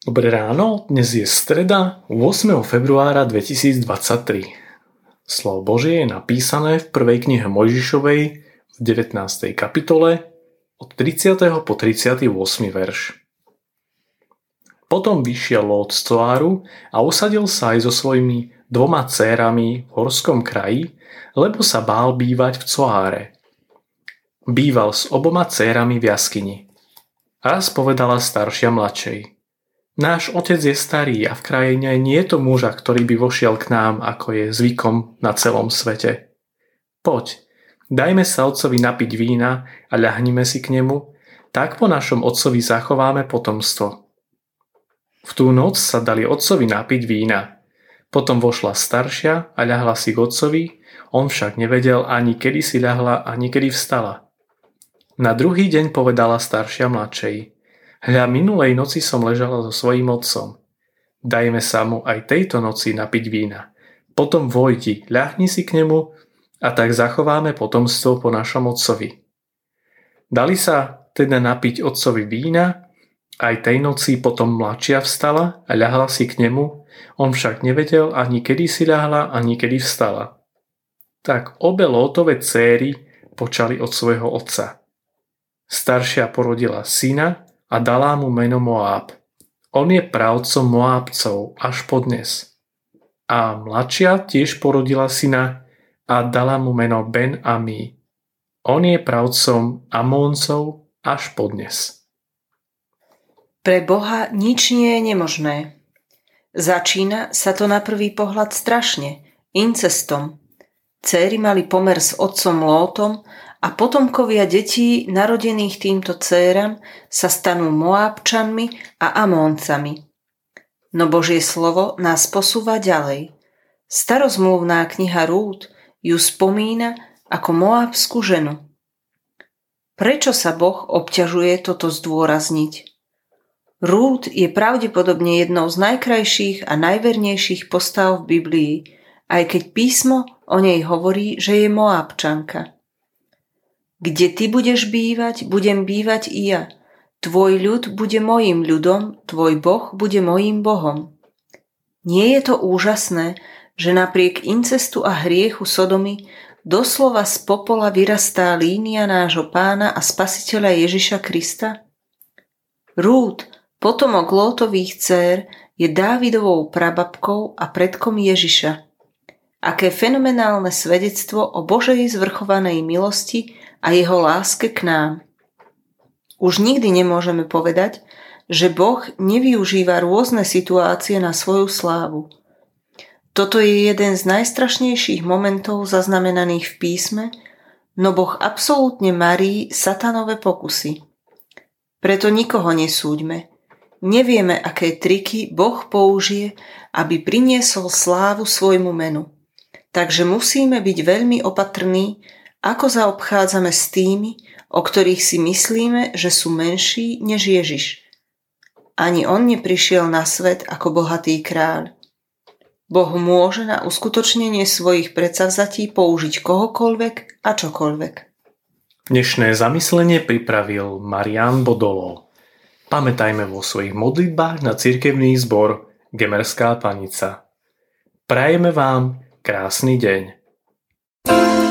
Dobré ráno, dnes je streda 8. februára 2023. Slovo Božie je napísané v prvej knihe Mojžišovej v 19. kapitole od 30. po 38. verš. Potom vyšiel Lót z Coáru a usadil sa aj so svojimi dvoma cérami v horskom kraji, lebo sa bál bývať v Coáre. Býval s oboma cérami v jaskyni. Raz povedala staršia mladšej – Náš otec je starý a v krajine nie je to muža, ktorý by vošiel k nám, ako je zvykom na celom svete. Poď, dajme sa otcovi napiť vína a ľahnime si k nemu, tak po našom otcovi zachováme potomstvo. V tú noc sa dali otcovi napiť vína. Potom vošla staršia a ľahla si k otcovi, on však nevedel ani kedy si ľahla, ani kedy vstala. Na druhý deň povedala staršia mladšej – Hľa minulej noci som ležala so svojím otcom. Dajme sa mu aj tejto noci napiť vína. Potom vojdi, ľahni si k nemu a tak zachováme potomstvo po našom otcovi. Dali sa teda napiť otcovi vína, aj tej noci potom mladšia vstala a ľahla si k nemu, on však nevedel ani kedy si ľahla, ani kedy vstala. Tak obe Lótove céry počali od svojho otca. Staršia porodila syna a dala mu meno Moab. On je právcom Moábcov až podnes. A mladšia tiež porodila syna a dala mu meno Ben Ami. On je právcom Amóncov až podnes. Pre Boha nič nie je nemožné. Začína sa to na prvý pohľad strašne, incestom. Céry mali pomer s otcom Lótom a potomkovia detí narodených týmto céram sa stanú Moábčanmi a Amóncami. No Božie slovo nás posúva ďalej. Starozmluvná kniha Rúd ju spomína ako Moábskú ženu. Prečo sa Boh obťažuje toto zdôrazniť? Rúd je pravdepodobne jednou z najkrajších a najvernejších postav v Biblii, aj keď písmo o nej hovorí, že je Moábčanka. Kde ty budeš bývať, budem bývať i ja. Tvoj ľud bude mojim ľudom, tvoj boh bude mojim bohom. Nie je to úžasné, že napriek incestu a hriechu Sodomy doslova z popola vyrastá línia nášho pána a spasiteľa Ježiša Krista? Rúd, potomok Lótových dcer, je Dávidovou prababkou a predkom Ježiša. Aké fenomenálne svedectvo o Božej zvrchovanej milosti a jeho láske k nám. Už nikdy nemôžeme povedať, že Boh nevyužíva rôzne situácie na svoju slávu. Toto je jeden z najstrašnejších momentov zaznamenaných v písme, no Boh absolútne marí satanové pokusy. Preto nikoho nesúďme. Nevieme, aké triky Boh použije, aby priniesol slávu svojmu menu. Takže musíme byť veľmi opatrní, ako zaobchádzame s tými, o ktorých si myslíme, že sú menší než Ježiš? Ani on neprišiel na svet ako bohatý kráľ. Boh môže na uskutočnenie svojich predsavzatí použiť kohokoľvek a čokoľvek. Dnešné zamyslenie pripravil Marian Bodolo. Pamätajme vo svojich modlitbách na cirkevný zbor Gemerská panica. Prajeme vám krásny deň. thank you